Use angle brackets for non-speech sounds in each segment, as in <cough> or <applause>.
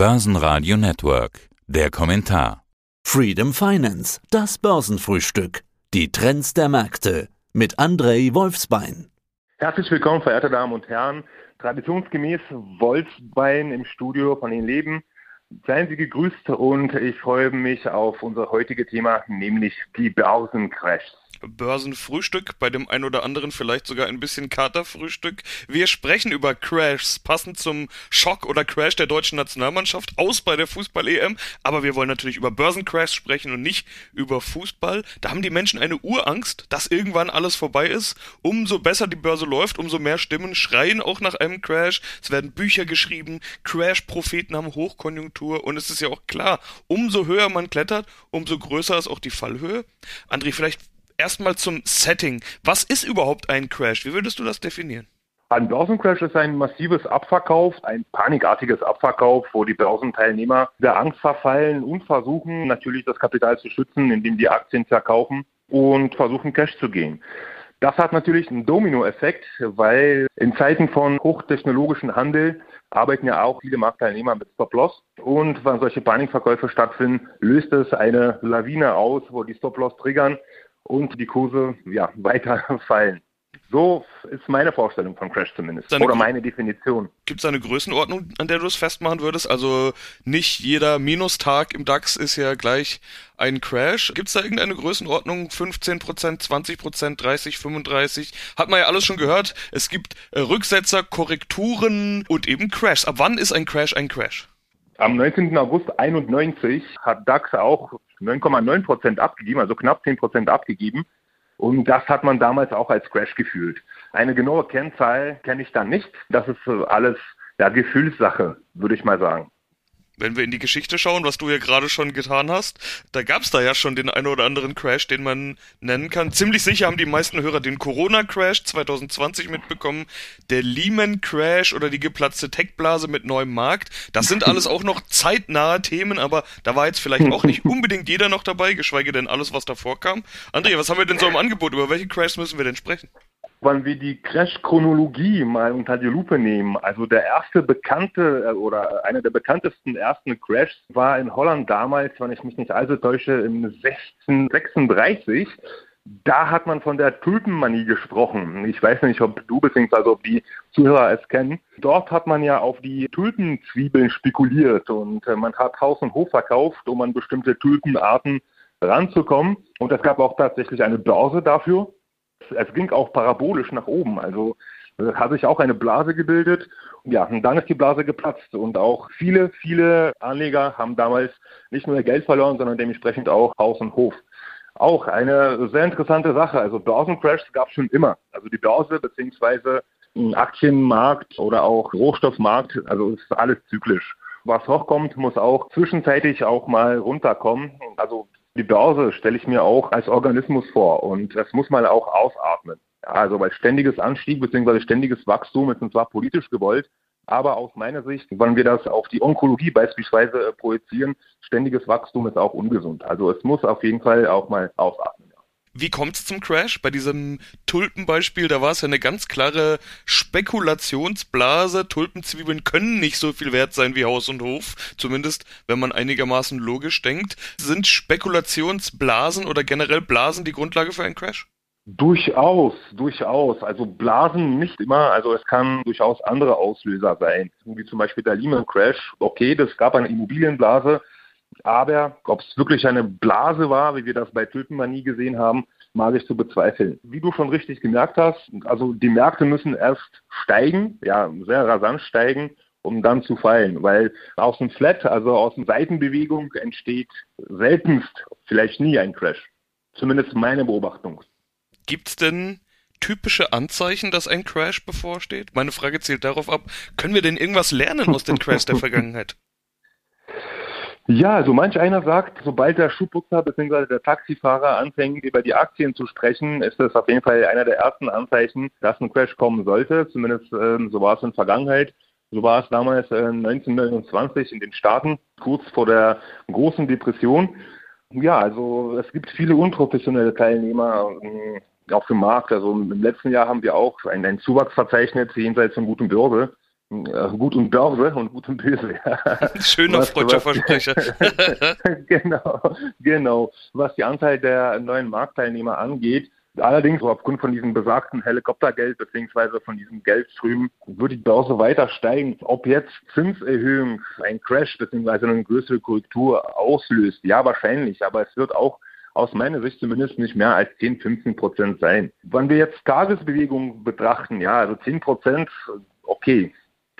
Börsenradio Network. Der Kommentar. Freedom Finance, das Börsenfrühstück. Die Trends der Märkte mit Andrei Wolfsbein. Herzlich willkommen, verehrte Damen und Herren. Traditionsgemäß Wolfsbein im Studio von Ihnen leben. Seien Sie gegrüßt und ich freue mich auf unser heutiges Thema, nämlich die Börsencrashs. Börsenfrühstück, bei dem ein oder anderen vielleicht sogar ein bisschen Katerfrühstück. Wir sprechen über Crashs, passend zum Schock oder Crash der deutschen Nationalmannschaft aus bei der Fußball-EM. Aber wir wollen natürlich über Börsencrashs sprechen und nicht über Fußball. Da haben die Menschen eine Urangst, dass irgendwann alles vorbei ist. Umso besser die Börse läuft, umso mehr Stimmen schreien auch nach einem Crash. Es werden Bücher geschrieben, Crash-Propheten haben Hochkonjunktur und es ist ja auch klar, umso höher man klettert, umso größer ist auch die Fallhöhe. André, vielleicht erstmal zum Setting. Was ist überhaupt ein Crash? Wie würdest du das definieren? Ein Börsencrash ist ein massives Abverkauf, ein panikartiges Abverkauf, wo die Börsenteilnehmer der Angst verfallen und versuchen natürlich das Kapital zu schützen, indem die Aktien verkaufen und versuchen Cash zu gehen. Das hat natürlich einen Dominoeffekt, weil in Zeiten von hochtechnologischen Handel arbeiten ja auch viele Marktteilnehmer mit Stop-Loss. Und wenn solche Panikverkäufe stattfinden, löst es eine Lawine aus, wo die Stop-Loss triggern und die Kurse ja, <laughs> weiter fallen. So ist meine Vorstellung von Crash zumindest. Oder meine Definition. Gibt es eine Größenordnung, an der du es festmachen würdest? Also nicht jeder Minustag im DAX ist ja gleich ein Crash. Gibt es da irgendeine Größenordnung? 15%, 20%, 30, 35? Hat man ja alles schon gehört. Es gibt äh, Rücksetzer, Korrekturen und eben Crashs. Ab wann ist ein Crash ein Crash? Am 19. August 91 hat DAX auch 9,9 Prozent abgegeben, also knapp 10 Prozent abgegeben. Und das hat man damals auch als Crash gefühlt. Eine genaue Kennzahl kenne ich da nicht. Das ist alles ja, Gefühlssache, würde ich mal sagen wenn wir in die Geschichte schauen, was du ja gerade schon getan hast, da gab es da ja schon den einen oder anderen Crash, den man nennen kann. Ziemlich sicher haben die meisten Hörer den Corona-Crash 2020 mitbekommen, der Lehman-Crash oder die geplatzte Tech-Blase mit neuem Markt. Das sind alles auch noch zeitnahe Themen, aber da war jetzt vielleicht auch nicht unbedingt jeder noch dabei, geschweige denn alles, was davor kam. Andrea, was haben wir denn so im Angebot? Über welche Crashs müssen wir denn sprechen? Wenn wir die Crash-Chronologie mal unter die Lupe nehmen, also der erste bekannte äh, oder einer der bekanntesten ersten Crashs war in Holland damals, wenn ich mich nicht allzu täusche, im 1636. Da hat man von der Tulpenmanie gesprochen. Ich weiß nicht, ob du bzw. ob die Zuhörer es kennen. Dort hat man ja auf die Tulpenzwiebeln spekuliert und äh, man hat Haus und Hof verkauft, um an bestimmte Tulpenarten ranzukommen. Und es gab auch tatsächlich eine Börse dafür es ging auch parabolisch nach oben. Also hat sich auch eine Blase gebildet. Ja, und dann ist die Blase geplatzt. Und auch viele, viele Anleger haben damals nicht nur ihr Geld verloren, sondern dementsprechend auch Haus und Hof. Auch eine sehr interessante Sache. Also Börsencrashs gab es schon immer. Also die Börse beziehungsweise Aktienmarkt oder auch Rohstoffmarkt, also ist alles zyklisch. Was hochkommt, muss auch zwischenzeitlich auch mal runterkommen. Also die Börse stelle ich mir auch als Organismus vor und das muss man auch ausatmen. Also weil ständiges Anstieg bzw. ständiges Wachstum ist zwar politisch gewollt, aber aus meiner Sicht, wenn wir das auf die Onkologie beispielsweise projizieren, ständiges Wachstum ist auch ungesund. Also es muss auf jeden Fall auch mal ausatmen. Wie kommt es zum Crash? Bei diesem Tulpenbeispiel, da war es ja eine ganz klare Spekulationsblase. Tulpenzwiebeln können nicht so viel wert sein wie Haus und Hof, zumindest wenn man einigermaßen logisch denkt. Sind Spekulationsblasen oder generell Blasen die Grundlage für einen Crash? Durchaus, durchaus. Also Blasen nicht immer. Also es kann durchaus andere Auslöser sein, wie zum Beispiel der Lehman Crash. Okay, das gab eine Immobilienblase, aber ob es wirklich eine Blase war, wie wir das bei Tulpenmanie gesehen haben, mag ich zu bezweifeln. Wie du schon richtig gemerkt hast, also die Märkte müssen erst steigen, ja, sehr rasant steigen, um dann zu fallen, weil aus dem Flat, also aus der Seitenbewegung entsteht seltenst, vielleicht nie ein Crash. Zumindest meine Beobachtung. Gibt es denn typische Anzeichen, dass ein Crash bevorsteht? Meine Frage zielt darauf ab, können wir denn irgendwas lernen aus den Crashs der <laughs> Vergangenheit? Ja, also manch einer sagt, sobald der Schuhputzer bzw. der Taxifahrer anfängt, über die Aktien zu sprechen, ist das auf jeden Fall einer der ersten Anzeichen, dass ein Crash kommen sollte. Zumindest ähm, so war es in der Vergangenheit. So war es damals äh, 1929 in den Staaten, kurz vor der großen Depression. Ja, also es gibt viele unprofessionelle Teilnehmer äh, auf dem Markt. Also im letzten Jahr haben wir auch einen, einen Zuwachs verzeichnet jenseits von gutem Gut und Börse und gut und böse. <laughs> Schöner freudscher Versprecher. <laughs> genau, genau. Was die Anzahl der neuen Marktteilnehmer angeht, Allerdings, aufgrund von diesem besagten Helikoptergeld beziehungsweise von diesem Geldströmen wird die Börse weiter steigen. Ob jetzt Zinserhöhung ein Crash beziehungsweise eine größere Korrektur auslöst, ja wahrscheinlich, aber es wird auch aus meiner Sicht zumindest nicht mehr als 10, 15 Prozent sein. Wenn wir jetzt Tagesbewegung betrachten, ja, also 10 Prozent, okay,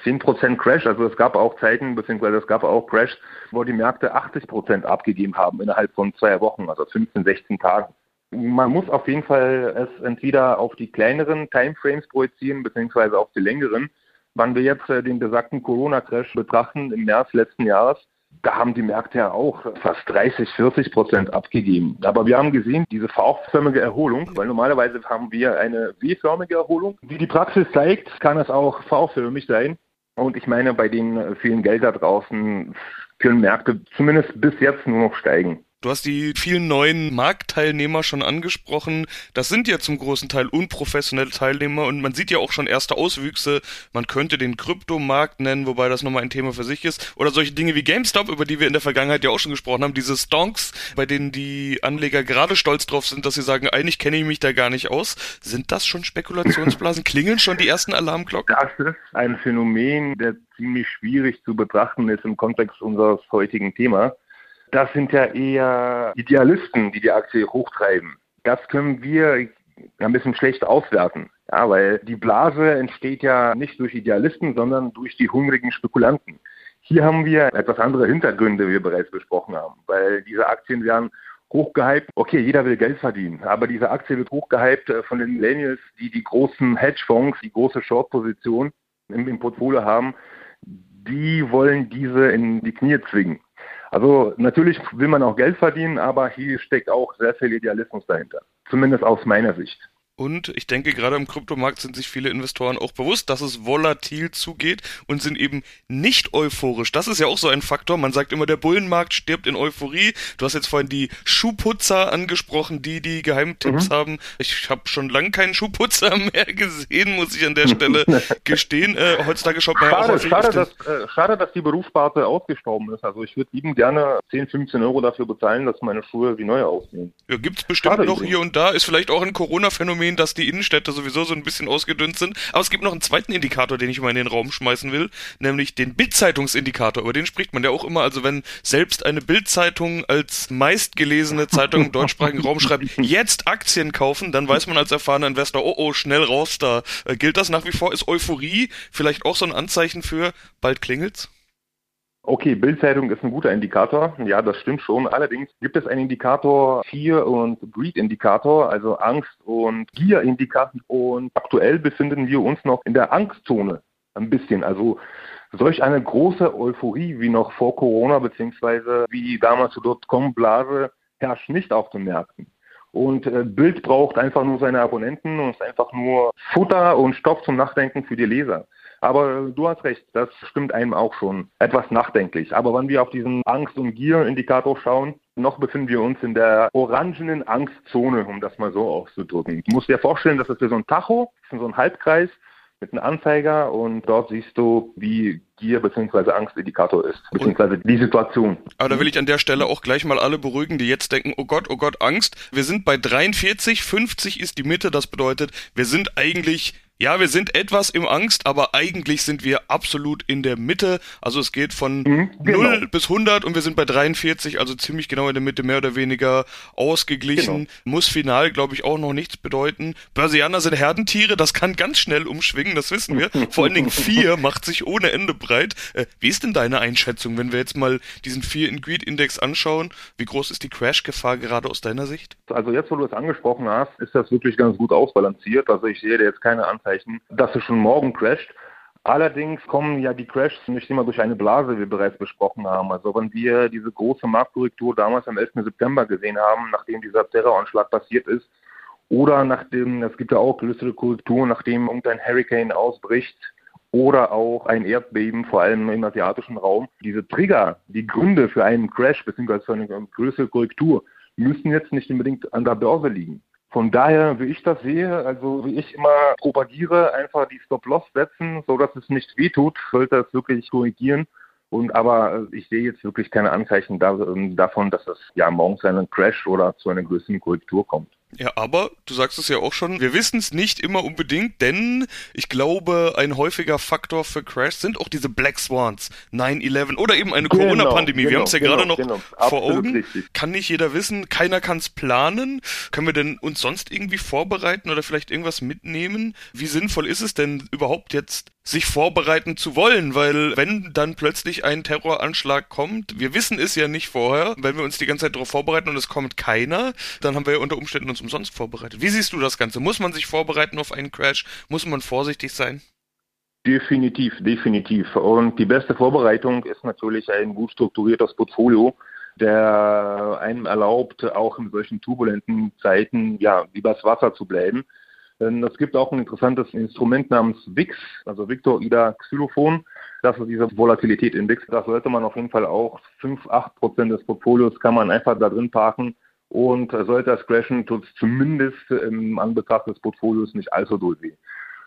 10% Crash, also es gab auch Zeiten, beziehungsweise es gab auch Crash, wo die Märkte 80% abgegeben haben innerhalb von zwei Wochen, also 15, 16 Tagen. Man muss auf jeden Fall es entweder auf die kleineren Timeframes projizieren, beziehungsweise auf die längeren. Wenn wir jetzt äh, den besagten Corona-Crash betrachten im März letzten Jahres, da haben die Märkte ja auch fast 30, 40 Prozent abgegeben. Aber wir haben gesehen, diese V-förmige Erholung, weil normalerweise haben wir eine W-förmige Erholung. Wie die Praxis zeigt, kann es auch V-förmig sein. Und ich meine, bei den vielen Geld da draußen können Märkte zumindest bis jetzt nur noch steigen. Du hast die vielen neuen Marktteilnehmer schon angesprochen. Das sind ja zum großen Teil unprofessionelle Teilnehmer und man sieht ja auch schon erste Auswüchse. Man könnte den Kryptomarkt nennen, wobei das nochmal ein Thema für sich ist. Oder solche Dinge wie GameStop, über die wir in der Vergangenheit ja auch schon gesprochen haben. Diese Stonks, bei denen die Anleger gerade stolz drauf sind, dass sie sagen, eigentlich kenne ich mich da gar nicht aus. Sind das schon Spekulationsblasen? Klingeln schon die ersten Alarmglocken? Das ist ein Phänomen, der ziemlich schwierig zu betrachten ist im Kontext unseres heutigen Themas das sind ja eher Idealisten, die die Aktie hochtreiben. Das können wir ein bisschen schlecht auswerten. Ja, weil die Blase entsteht ja nicht durch Idealisten, sondern durch die hungrigen Spekulanten. Hier haben wir etwas andere Hintergründe, wie wir bereits besprochen haben, weil diese Aktien werden hochgehypt. Okay, jeder will Geld verdienen, aber diese Aktie wird hochgehypt äh, von den Millennials, die die großen Hedgefonds, die große Short-Position im, im Portfolio haben. Die wollen diese in die Knie zwingen. Also natürlich will man auch Geld verdienen, aber hier steckt auch sehr viel Idealismus dahinter. Zumindest aus meiner Sicht. Und ich denke, gerade im Kryptomarkt sind sich viele Investoren auch bewusst, dass es volatil zugeht und sind eben nicht euphorisch. Das ist ja auch so ein Faktor. Man sagt immer, der Bullenmarkt stirbt in Euphorie. Du hast jetzt vorhin die Schuhputzer angesprochen, die die Geheimtipps mhm. haben. Ich habe schon lange keinen Schuhputzer <laughs> mehr gesehen, muss ich an der Stelle <laughs> gestehen. Äh, heutzutage schaut man schade, ja auch schade, dass, äh, schade, dass die Berufssparte ausgestorben ist. Also ich würde lieben gerne 10, 15 Euro dafür bezahlen, dass meine Schuhe wie neu aussehen. Ja, gibt's bestimmt schade noch hier und da. Ist vielleicht auch ein Corona-Phänomen sehen, dass die Innenstädte sowieso so ein bisschen ausgedünnt sind. Aber es gibt noch einen zweiten Indikator, den ich mal in den Raum schmeißen will, nämlich den Bildzeitungsindikator. Über den spricht man ja auch immer. Also wenn selbst eine Bildzeitung als meistgelesene Zeitung im deutschsprachigen Raum schreibt, jetzt Aktien kaufen, dann weiß man als erfahrener Investor, oh oh, schnell raus da. Äh, gilt das nach wie vor? Ist Euphorie vielleicht auch so ein Anzeichen für bald klingelt's? Okay, Bildzeitung ist ein guter Indikator. Ja, das stimmt schon. Allerdings gibt es einen Indikator Fear und Greed Indikator, also Angst und Gier Indikator. Und aktuell befinden wir uns noch in der Angstzone ein bisschen. Also solch eine große Euphorie wie noch vor Corona beziehungsweise wie damals zur Dotcom-Blase herrscht nicht auf den Märkten. Und äh, Bild braucht einfach nur seine Abonnenten und ist einfach nur Futter und Stoff zum Nachdenken für die Leser. Aber du hast recht, das stimmt einem auch schon etwas nachdenklich. Aber wenn wir auf diesen Angst- und Gier-Indikator schauen, noch befinden wir uns in der orangenen Angstzone, um das mal so auszudrücken. Du musst dir vorstellen, das ist so ein Tacho, so ein Halbkreis mit einem Anzeiger und dort siehst du, wie Gier bzw. Angstindikator ist, beziehungsweise die Situation. Aber da will ich an der Stelle auch gleich mal alle beruhigen, die jetzt denken, oh Gott, oh Gott, Angst. Wir sind bei 43, 50 ist die Mitte, das bedeutet, wir sind eigentlich ja, wir sind etwas im Angst, aber eigentlich sind wir absolut in der Mitte. Also es geht von mhm, genau. 0 bis 100 und wir sind bei 43, also ziemlich genau in der Mitte, mehr oder weniger ausgeglichen. Genau. Muss final, glaube ich, auch noch nichts bedeuten. Börsianer sind Herdentiere, das kann ganz schnell umschwingen, das wissen wir. <laughs> Vor allen Dingen 4 macht sich ohne Ende breit. Äh, wie ist denn deine Einschätzung, wenn wir jetzt mal diesen 4 in Greed Index anschauen? Wie groß ist die Crash-Gefahr gerade aus deiner Sicht? Also jetzt, wo du es angesprochen hast, ist das wirklich ganz gut ausbalanciert. Also ich sehe da jetzt keine Anzeichen Anzeichen, dass es schon morgen crasht. Allerdings kommen ja die Crashs nicht immer durch eine Blase, wie wir bereits besprochen haben. Also wenn wir diese große Marktkorrektur damals am 11. September gesehen haben, nachdem dieser Terroranschlag passiert ist, oder nachdem, es gibt ja auch größere Korrekturen, nachdem irgendein Hurricane ausbricht, oder auch ein Erdbeben, vor allem im asiatischen Raum. Diese Trigger, die Gründe für einen Crash bzw. für eine größere Korrektur, müssen jetzt nicht unbedingt an der Börse liegen. Von daher, wie ich das sehe, also wie ich immer propagiere, einfach die Stop-Loss setzen, so dass es nicht wehtut, sollte es wirklich korrigieren. Und aber ich sehe jetzt wirklich keine Anzeichen davon, dass es ja morgens einen Crash oder zu einer größeren Korrektur kommt. Ja, aber du sagst es ja auch schon, wir wissen es nicht immer unbedingt, denn ich glaube, ein häufiger Faktor für Crash sind auch diese Black Swans, 9-11 oder eben eine genau, Corona-Pandemie. Genau, wir haben es ja genau, gerade noch genau, vor Augen. Richtig. Kann nicht jeder wissen, keiner kann es planen. Können wir denn uns sonst irgendwie vorbereiten oder vielleicht irgendwas mitnehmen? Wie sinnvoll ist es denn überhaupt jetzt sich vorbereiten zu wollen, weil wenn dann plötzlich ein Terroranschlag kommt, wir wissen es ja nicht vorher, wenn wir uns die ganze Zeit darauf vorbereiten und es kommt keiner, dann haben wir ja unter Umständen uns umsonst vorbereitet. Wie siehst du das Ganze? Muss man sich vorbereiten auf einen Crash? Muss man vorsichtig sein? Definitiv, definitiv. Und die beste Vorbereitung ist natürlich ein gut strukturiertes Portfolio, der einem erlaubt, auch in solchen turbulenten Zeiten ja übers Wasser zu bleiben es gibt auch ein interessantes Instrument namens VIX, also Victor Ida Xylophon. Das ist diese Volatilität in VIX. Das sollte man auf jeden Fall auch 5, 8 Prozent des Portfolios kann man einfach da drin parken. Und sollte das crashen, tut es zumindest im Anbetracht des Portfolios nicht allzu doll weh.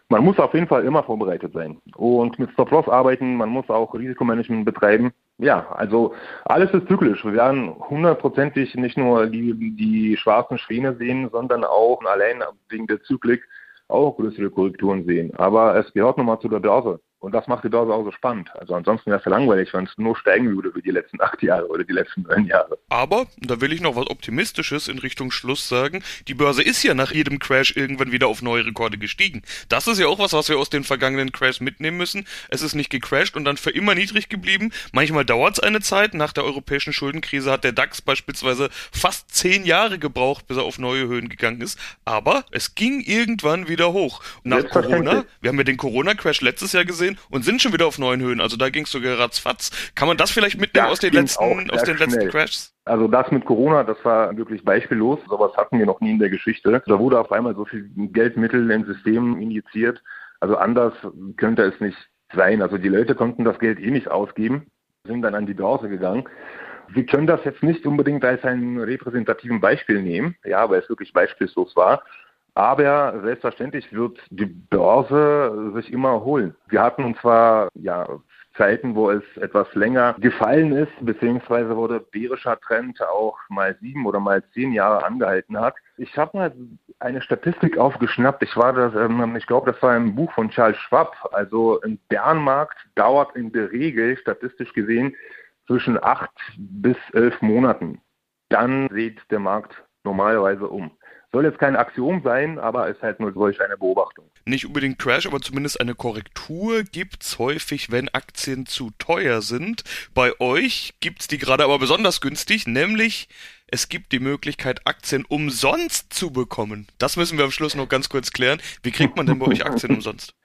Man muss auf jeden Fall immer vorbereitet sein und mit Stop-Loss arbeiten. Man muss auch Risikomanagement betreiben. Ja, also alles ist zyklisch. Wir werden hundertprozentig nicht nur die, die schwarzen Schwäne sehen, sondern auch allein wegen der Zyklik auch größere Korrekturen sehen. Aber es gehört nun mal zu der Börse. Und das macht die Börse auch so spannend. Also ansonsten wäre es ja langweilig, wenn es nur steigen würde wie die letzten acht Jahre oder die letzten neun Jahre. Aber, da will ich noch was Optimistisches in Richtung Schluss sagen, die Börse ist ja nach jedem Crash irgendwann wieder auf neue Rekorde gestiegen. Das ist ja auch was, was wir aus den vergangenen Crashs mitnehmen müssen. Es ist nicht gecrashed und dann für immer niedrig geblieben. Manchmal dauert es eine Zeit. Nach der europäischen Schuldenkrise hat der DAX beispielsweise fast zehn Jahre gebraucht, bis er auf neue Höhen gegangen ist. Aber es ging irgendwann wieder hoch. Und nach Corona, wir haben ja den Corona-Crash letztes Jahr gesehen, und sind schon wieder auf neuen Höhen. Also da ging es sogar ratzfatz. Kann man das vielleicht mitnehmen das aus den letzten, aus den letzten Crashs? Also das mit Corona, das war wirklich beispiellos. Sowas hatten wir noch nie in der Geschichte. Da wurde auf einmal so viel Geldmittel im System injiziert. Also anders könnte es nicht sein. Also die Leute konnten das Geld eh nicht ausgeben, sind dann an die Börse gegangen. Wir können das jetzt nicht unbedingt als ein repräsentativen Beispiel nehmen, ja, weil es wirklich beispiellos war. Aber selbstverständlich wird die Börse sich immer erholen. Wir hatten uns zwar ja Zeiten, wo es etwas länger gefallen ist, beziehungsweise wo der bärischer Trend auch mal sieben oder mal zehn Jahre angehalten hat. Ich habe mal eine Statistik aufgeschnappt. Ich war das, ähm, ich glaube, das war ein Buch von Charles Schwab. Also ein Bärenmarkt dauert in der Regel statistisch gesehen zwischen acht bis elf Monaten. Dann sieht der Markt normalerweise um. Soll jetzt kein Axiom sein, aber ist halt nur solch eine Beobachtung. Nicht unbedingt Crash, aber zumindest eine Korrektur gibt's häufig, wenn Aktien zu teuer sind. Bei euch gibt's die gerade aber besonders günstig, nämlich es gibt die Möglichkeit, Aktien umsonst zu bekommen. Das müssen wir am Schluss noch ganz kurz klären. Wie kriegt man denn bei euch Aktien umsonst?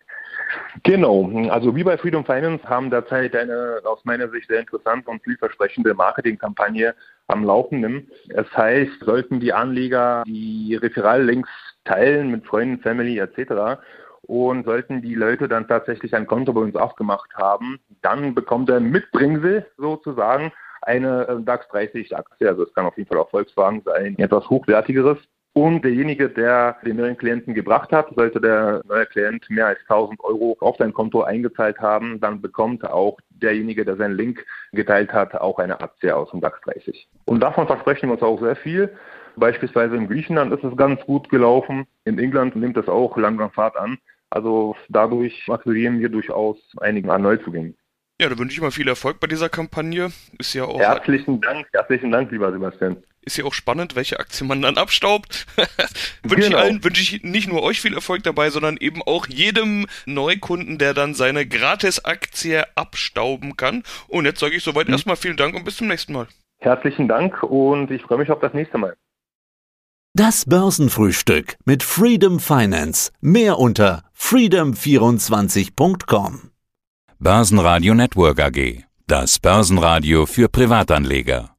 Genau, also wie bei Freedom Finance haben derzeit eine aus meiner Sicht sehr interessante und vielversprechende Marketingkampagne am Laufenden. Es heißt, sollten die Anleger die Referallinks teilen mit Freunden, Family etc. Und sollten die Leute dann tatsächlich ein Konto bei uns aufgemacht haben, dann bekommt er Mitbringsel sozusagen eine äh, DAX 30 Aktie. Also es kann auf jeden Fall auch Volkswagen sein, etwas hochwertigeres. Und derjenige, der den neuen Klienten gebracht hat, sollte der neue Klient mehr als 1000 Euro auf sein Konto eingezahlt haben, dann bekommt auch derjenige, der seinen Link geteilt hat, auch eine Aktie aus dem DAX 30. Und davon versprechen wir uns auch sehr viel. Beispielsweise in Griechenland ist es ganz gut gelaufen. In England nimmt es auch langsam Fahrt an. Also dadurch akquirieren wir durchaus einige an Neuzugängen. Ja, da wünsche ich mal viel Erfolg bei dieser Kampagne. Ist ja auch. Herzlichen Dank, herzlichen Dank, lieber Sebastian. Ist ja auch spannend, welche Aktie man dann abstaubt. <laughs> wünsche genau. ich allen, wünsche ich nicht nur euch viel Erfolg dabei, sondern eben auch jedem Neukunden, der dann seine Gratis-Aktie abstauben kann. Und jetzt sage ich soweit mhm. erstmal vielen Dank und bis zum nächsten Mal. Herzlichen Dank und ich freue mich auf das nächste Mal. Das Börsenfrühstück mit Freedom Finance. Mehr unter freedom24.com. Börsenradio Network AG. Das Börsenradio für Privatanleger.